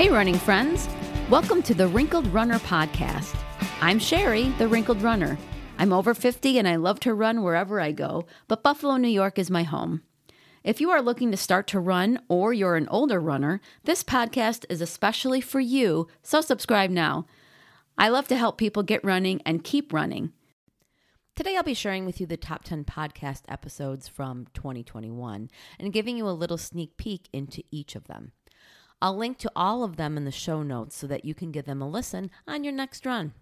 Hey, running friends. Welcome to the Wrinkled Runner podcast. I'm Sherry, the Wrinkled Runner. I'm over 50 and I love to run wherever I go, but Buffalo, New York is my home. If you are looking to start to run or you're an older runner, this podcast is especially for you, so subscribe now. I love to help people get running and keep running. Today, I'll be sharing with you the top 10 podcast episodes from 2021 and giving you a little sneak peek into each of them. I'll link to all of them in the show notes so that you can give them a listen on your next run.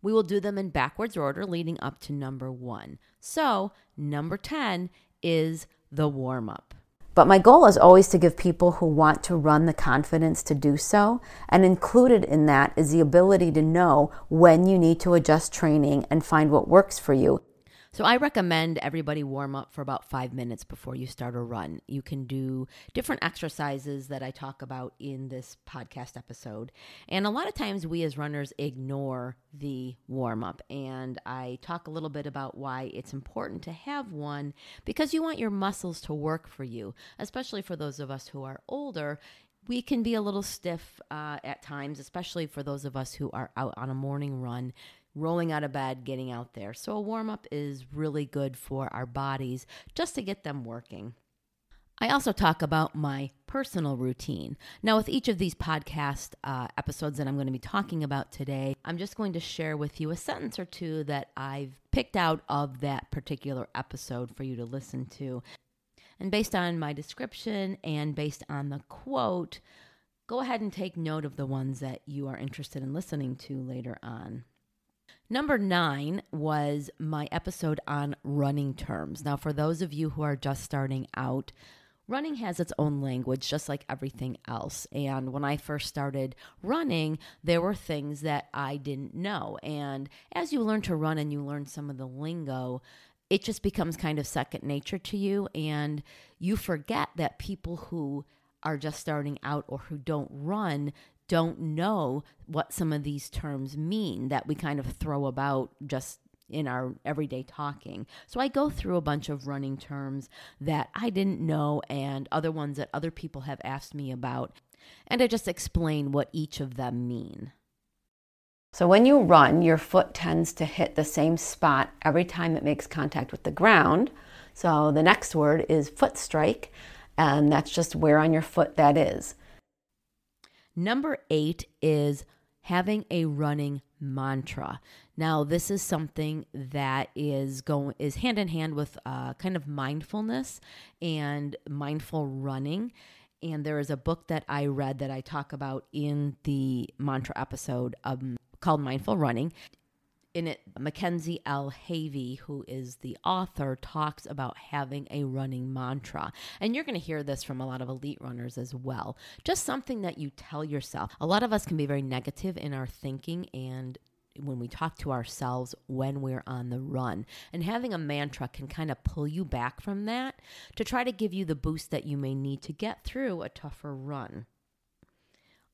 We will do them in backwards order leading up to number one. So, number 10 is the warm up. But my goal is always to give people who want to run the confidence to do so. And included in that is the ability to know when you need to adjust training and find what works for you. So I recommend everybody warm up for about five minutes before you start a run. You can do different exercises that I talk about in this podcast episode. And a lot of times we as runners ignore the warm up. And I talk a little bit about why it's important to have one because you want your muscles to work for you, especially for those of us who are older we can be a little stiff uh, at times, especially for those of us who are out on a morning run rolling out of bed, getting out there. So, a warm up is really good for our bodies just to get them working. I also talk about my personal routine. Now, with each of these podcast uh, episodes that I'm going to be talking about today, I'm just going to share with you a sentence or two that I've picked out of that particular episode for you to listen to. And based on my description and based on the quote, go ahead and take note of the ones that you are interested in listening to later on. Number nine was my episode on running terms. Now, for those of you who are just starting out, running has its own language, just like everything else. And when I first started running, there were things that I didn't know. And as you learn to run and you learn some of the lingo, it just becomes kind of second nature to you. And you forget that people who are just starting out or who don't run don't know what some of these terms mean that we kind of throw about just in our everyday talking. So I go through a bunch of running terms that I didn't know and other ones that other people have asked me about. And I just explain what each of them mean. So when you run, your foot tends to hit the same spot every time it makes contact with the ground. So the next word is foot strike, and that's just where on your foot that is. Number eight is having a running mantra. Now, this is something that is going is hand in hand with uh, kind of mindfulness and mindful running. And there is a book that I read that I talk about in the mantra episode um, called Mindful Running in it, Mackenzie L. Havey, who is the author, talks about having a running mantra. And you're going to hear this from a lot of elite runners as well. Just something that you tell yourself. A lot of us can be very negative in our thinking and when we talk to ourselves when we're on the run. And having a mantra can kind of pull you back from that to try to give you the boost that you may need to get through a tougher run.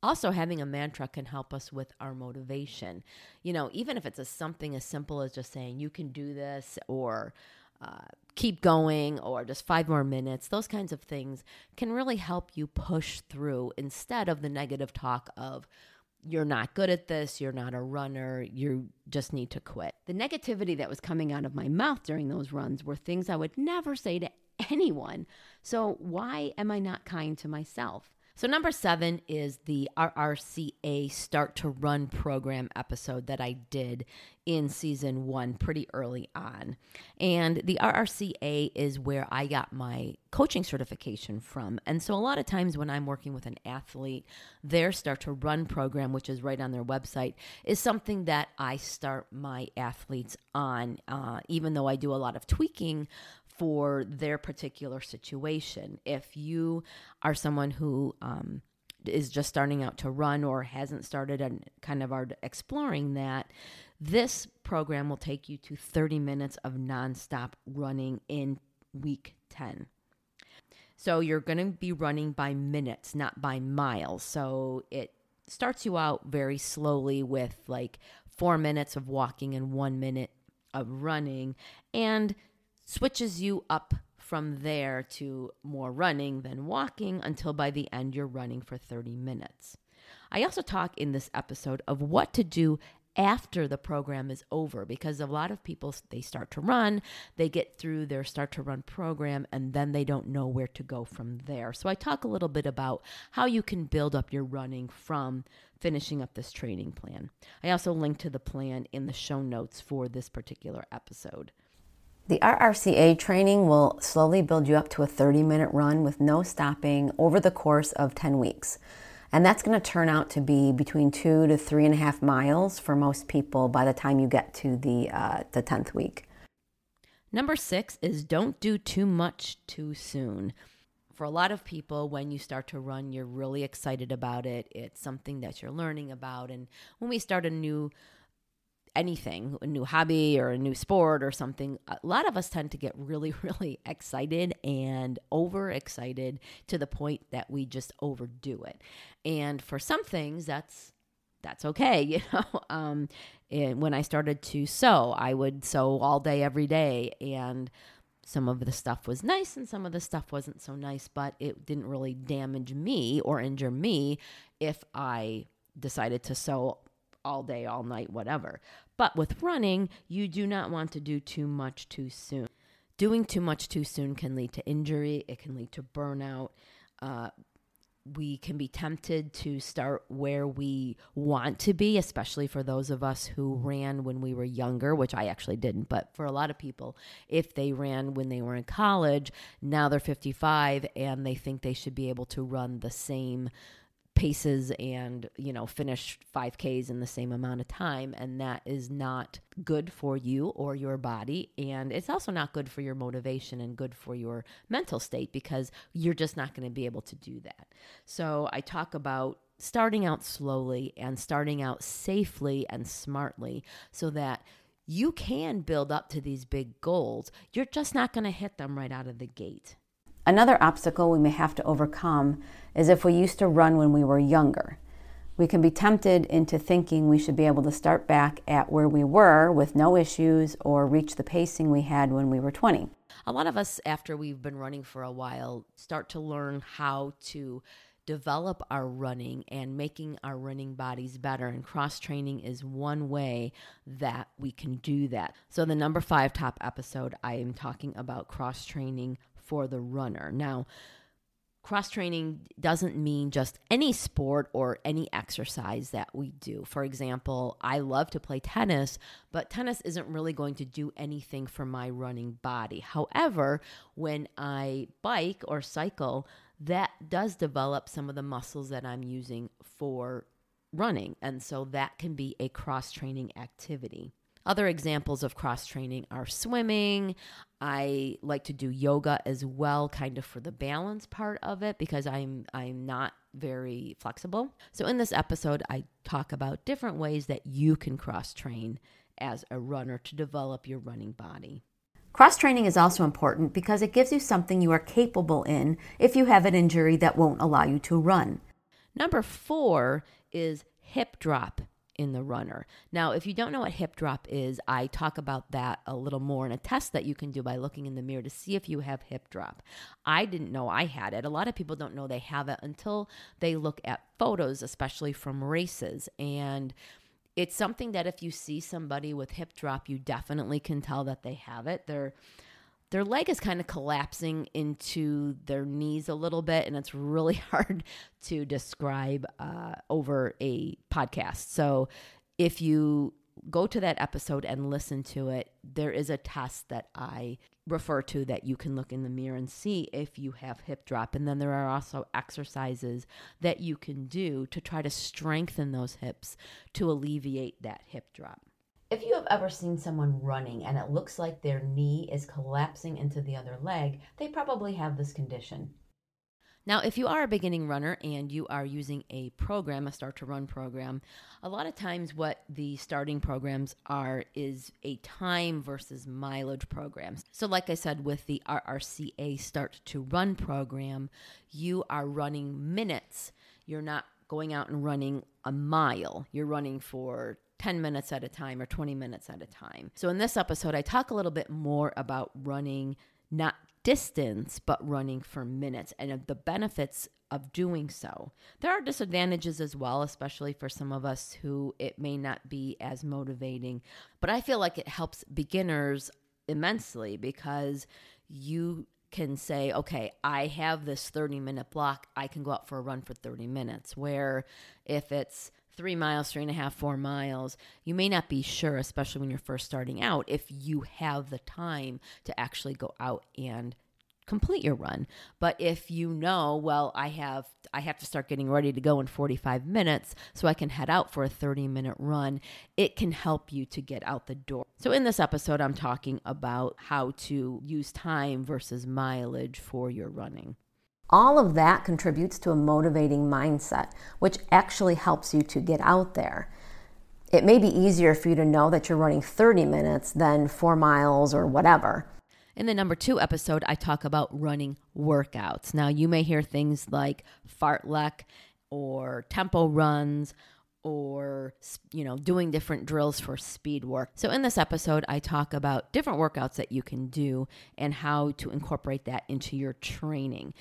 Also, having a mantra can help us with our motivation. You know, even if it's a, something as simple as just saying, you can do this, or uh, keep going, or just five more minutes, those kinds of things can really help you push through instead of the negative talk of, you're not good at this, you're not a runner, you just need to quit. The negativity that was coming out of my mouth during those runs were things I would never say to anyone. So, why am I not kind to myself? So, number seven is the RRCA Start to Run program episode that I did in season one pretty early on. And the RRCA is where I got my coaching certification from. And so, a lot of times when I'm working with an athlete, their Start to Run program, which is right on their website, is something that I start my athletes on, uh, even though I do a lot of tweaking for their particular situation. If you are someone who um, is just starting out to run or hasn't started and kind of are exploring that, this program will take you to 30 minutes of nonstop running in week 10. So you're going to be running by minutes, not by miles. So it starts you out very slowly with like four minutes of walking and one minute of running. And switches you up from there to more running than walking until by the end you're running for 30 minutes. I also talk in this episode of what to do after the program is over because a lot of people they start to run they get through their start to run program and then they don't know where to go from there. So i talk a little bit about how you can build up your running from finishing up this training plan. I also link to the plan in the show notes for this particular episode the RRCA training will slowly build you up to a 30 minute run with no stopping over the course of 10 weeks. And that's going to turn out to be between two to three and a half miles for most people by the time you get to the, uh, the 10th week. Number six is don't do too much too soon. For a lot of people, when you start to run, you're really excited about it. It's something that you're learning about. And when we start a new anything, a new hobby or a new sport or something, a lot of us tend to get really, really excited and overexcited to the point that we just overdo it. And for some things, that's that's okay, you know. Um, when I started to sew, I would sew all day, every day, and some of the stuff was nice and some of the stuff wasn't so nice, but it didn't really damage me or injure me if I decided to sew all day, all night, whatever. But with running, you do not want to do too much too soon. Doing too much too soon can lead to injury, it can lead to burnout. Uh, we can be tempted to start where we want to be, especially for those of us who ran when we were younger, which I actually didn't. But for a lot of people, if they ran when they were in college, now they're 55 and they think they should be able to run the same paces and you know finish 5ks in the same amount of time and that is not good for you or your body. And it's also not good for your motivation and good for your mental state because you're just not going to be able to do that. So i talk about starting out slowly and starting out safely and smartly so that you can build up to these big goals. You're just not going to hit them right out of the gate Another obstacle we may have to overcome is if we used to run when we were younger. We can be tempted into thinking we should be able to start back at where we were with no issues or reach the pacing we had when we were 20. A lot of us, after we've been running for a while, start to learn how to develop our running and making our running bodies better. And cross training is one way that we can do that. So, the number five top episode, I am talking about cross training for the runner. Now, cross training doesn't mean just any sport or any exercise that we do. For example, I love to play tennis, but tennis isn't really going to do anything for my running body. However, when I bike or cycle, that does develop some of the muscles that I'm using for running. And so that can be a cross training activity. Other examples of cross training are swimming. I like to do yoga as well, kind of for the balance part of it because I'm I'm not very flexible. So in this episode, I talk about different ways that you can cross train as a runner to develop your running body. Cross training is also important because it gives you something you are capable in if you have an injury that won't allow you to run. Number four is hip drop in the runner. Now, if you don't know what hip drop is, I talk about that a little more in a test that you can do by looking in the mirror to see if you have hip drop. I didn't know I had it. A lot of people don't know they have it until they look at photos, especially from races. And it's something that if you see somebody with hip drop, you definitely can tell that they have it. They're their leg is kind of collapsing into their knees a little bit, and it's really hard to describe uh, over a podcast. So if you go to that episode and listen to it, there is a test that I refer to that you can look in the mirror and see if you have hip drop. And then there are also exercises that you can do to try to strengthen those hips to alleviate that hip drop. If you have ever seen someone running and it looks like their knee is collapsing into the other leg, they probably have this condition. Now, if you are a beginning runner and you are using a program, a start to run program, a lot of times what the starting programs are is a time versus mileage programs. So, like I said, with the RRCA start to run program, you are running minutes. You're not going out and running a mile. You're running for 10 minutes at a time or 20 minutes at a time. So, in this episode, I talk a little bit more about running not distance, but running for minutes and the benefits of doing so. There are disadvantages as well, especially for some of us who it may not be as motivating, but I feel like it helps beginners immensely because you can say, okay, I have this 30 minute block. I can go out for a run for 30 minutes. Where if it's three miles, three and a half, four miles, you may not be sure, especially when you're first starting out, if you have the time to actually go out and complete your run. But if you know, well, I have I have to start getting ready to go in 45 minutes so I can head out for a 30 minute run, it can help you to get out the door. So in this episode I'm talking about how to use time versus mileage for your running. All of that contributes to a motivating mindset, which actually helps you to get out there. It may be easier for you to know that you're running 30 minutes than four miles or whatever. In the number two episode, I talk about running workouts. Now, you may hear things like fartlek or tempo runs or you know doing different drills for speed work. So in this episode I talk about different workouts that you can do and how to incorporate that into your training.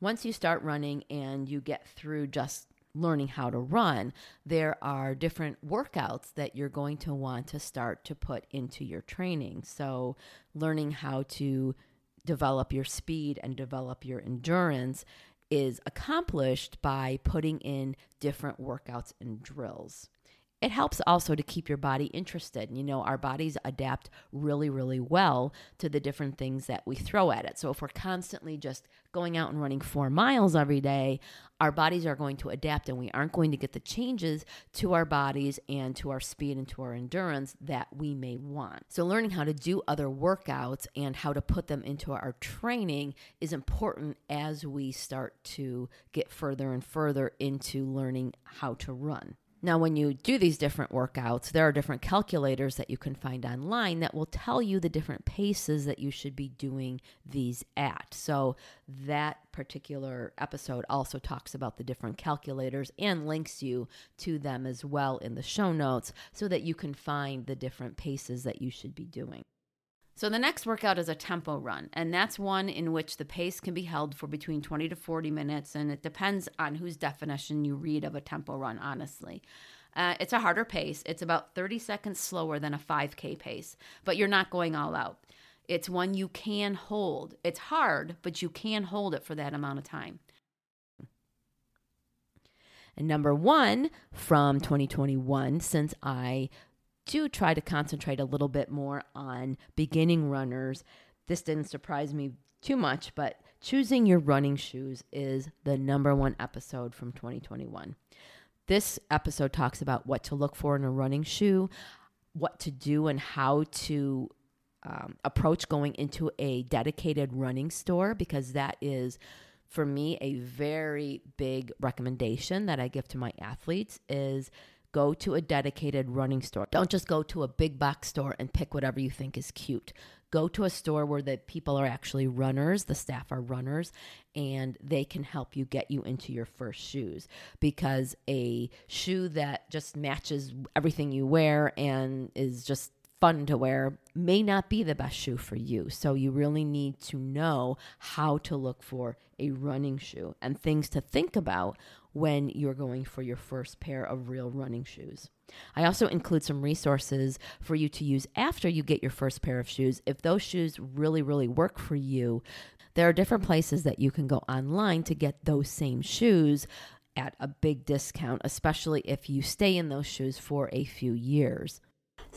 Once you start running and you get through just learning how to run, there are different workouts that you're going to want to start to put into your training. So, learning how to develop your speed and develop your endurance is accomplished by putting in different workouts and drills it helps also to keep your body interested. You know, our bodies adapt really, really well to the different things that we throw at it. So if we're constantly just going out and running four miles every day, our bodies are going to adapt and we aren't going to get the changes to our bodies and to our speed and to our endurance that we may want. So learning how to do other workouts and how to put them into our training is important as we start to get further and further into learning how to run. Now, when you do these different workouts, there are different calculators that you can find online that will tell you the different paces that you should be doing these at. So, that particular episode also talks about the different calculators and links you to them as well in the show notes so that you can find the different paces that you should be doing. So the next workout is a tempo run, and that's one in which the pace can be held for between 20 to 40 minutes, and it depends on whose definition you read of a tempo run, honestly. Uh, it's a harder pace. It's about 30 seconds slower than a 5K pace, but you're not going all out. It's one you can hold. It's hard, but you can hold it for that amount of time. And number one from 2021, since I do try to concentrate a little bit more on beginning runners. This didn't surprise me too much, but choosing your running shoes is the number one episode from 2021. This episode talks about what to look for in a running shoe, what to do, and how to um, approach going into a dedicated running store because that is for me a very big recommendation that I give to my athletes is Go to a dedicated running store. Don't just go to a big box store and pick whatever you think is cute. Go to a store where the people are actually runners, the staff are runners, and they can help you get you into your first shoes. Because a shoe that just matches everything you wear and is just fun to wear may not be the best shoe for you. So you really need to know how to look for a running shoe and things to think about when you're going for your first pair of real running shoes. I also include some resources for you to use after you get your first pair of shoes. If those shoes really, really work for you, there are different places that you can go online to get those same shoes at a big discount, especially if you stay in those shoes for a few years.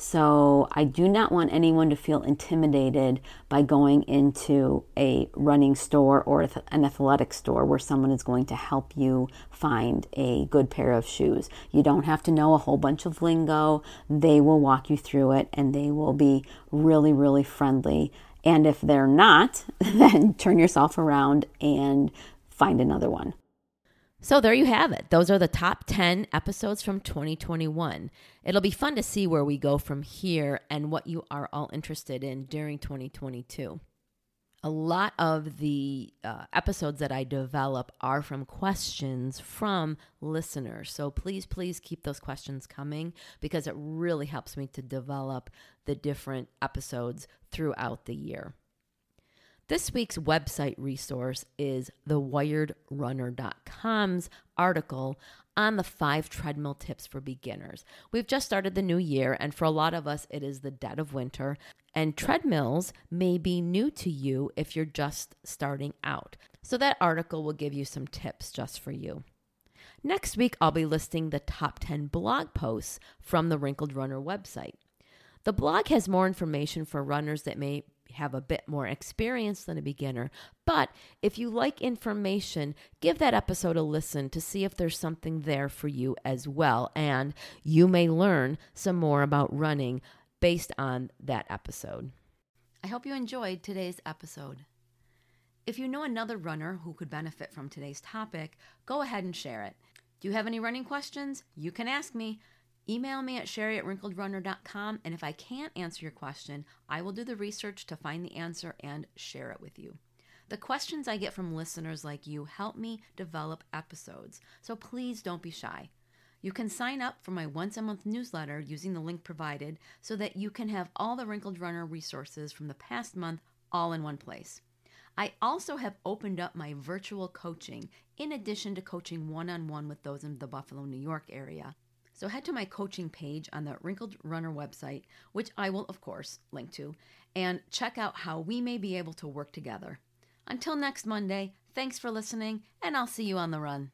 So I do not want anyone to feel intimidated by going into a running store or an athletic store where someone is going to help you find a good pair of shoes. You don't have to know a whole bunch of lingo. They will walk you through it and they will be really, really friendly. And if they're not, then turn yourself around and find another one. So there you have it. Those are the top 10 episodes from 2021. It'll be fun to see where we go from here and what you are all interested in during 2022. A lot of the uh, episodes that I develop are from questions from listeners. So please, please keep those questions coming because it really helps me to develop the different episodes throughout the year. This week's website resource is thewiredrunner.com's article on the five treadmill tips for beginners. We've just started the new year, and for a lot of us, it is the dead of winter, and treadmills may be new to you if you're just starting out. So, that article will give you some tips just for you. Next week, I'll be listing the top 10 blog posts from the Wrinkled Runner website. The blog has more information for runners that may have a bit more experience than a beginner. But if you like information, give that episode a listen to see if there's something there for you as well. And you may learn some more about running based on that episode. I hope you enjoyed today's episode. If you know another runner who could benefit from today's topic, go ahead and share it. Do you have any running questions? You can ask me. Email me at sherry at wrinkledrunner.com, and if I can't answer your question, I will do the research to find the answer and share it with you. The questions I get from listeners like you help me develop episodes, so please don't be shy. You can sign up for my once a month newsletter using the link provided so that you can have all the Wrinkled Runner resources from the past month all in one place. I also have opened up my virtual coaching in addition to coaching one on one with those in the Buffalo, New York area. So head to my coaching page on the Wrinkled Runner website, which I will, of course, link to, and check out how we may be able to work together. Until next Monday, thanks for listening, and I'll see you on the run.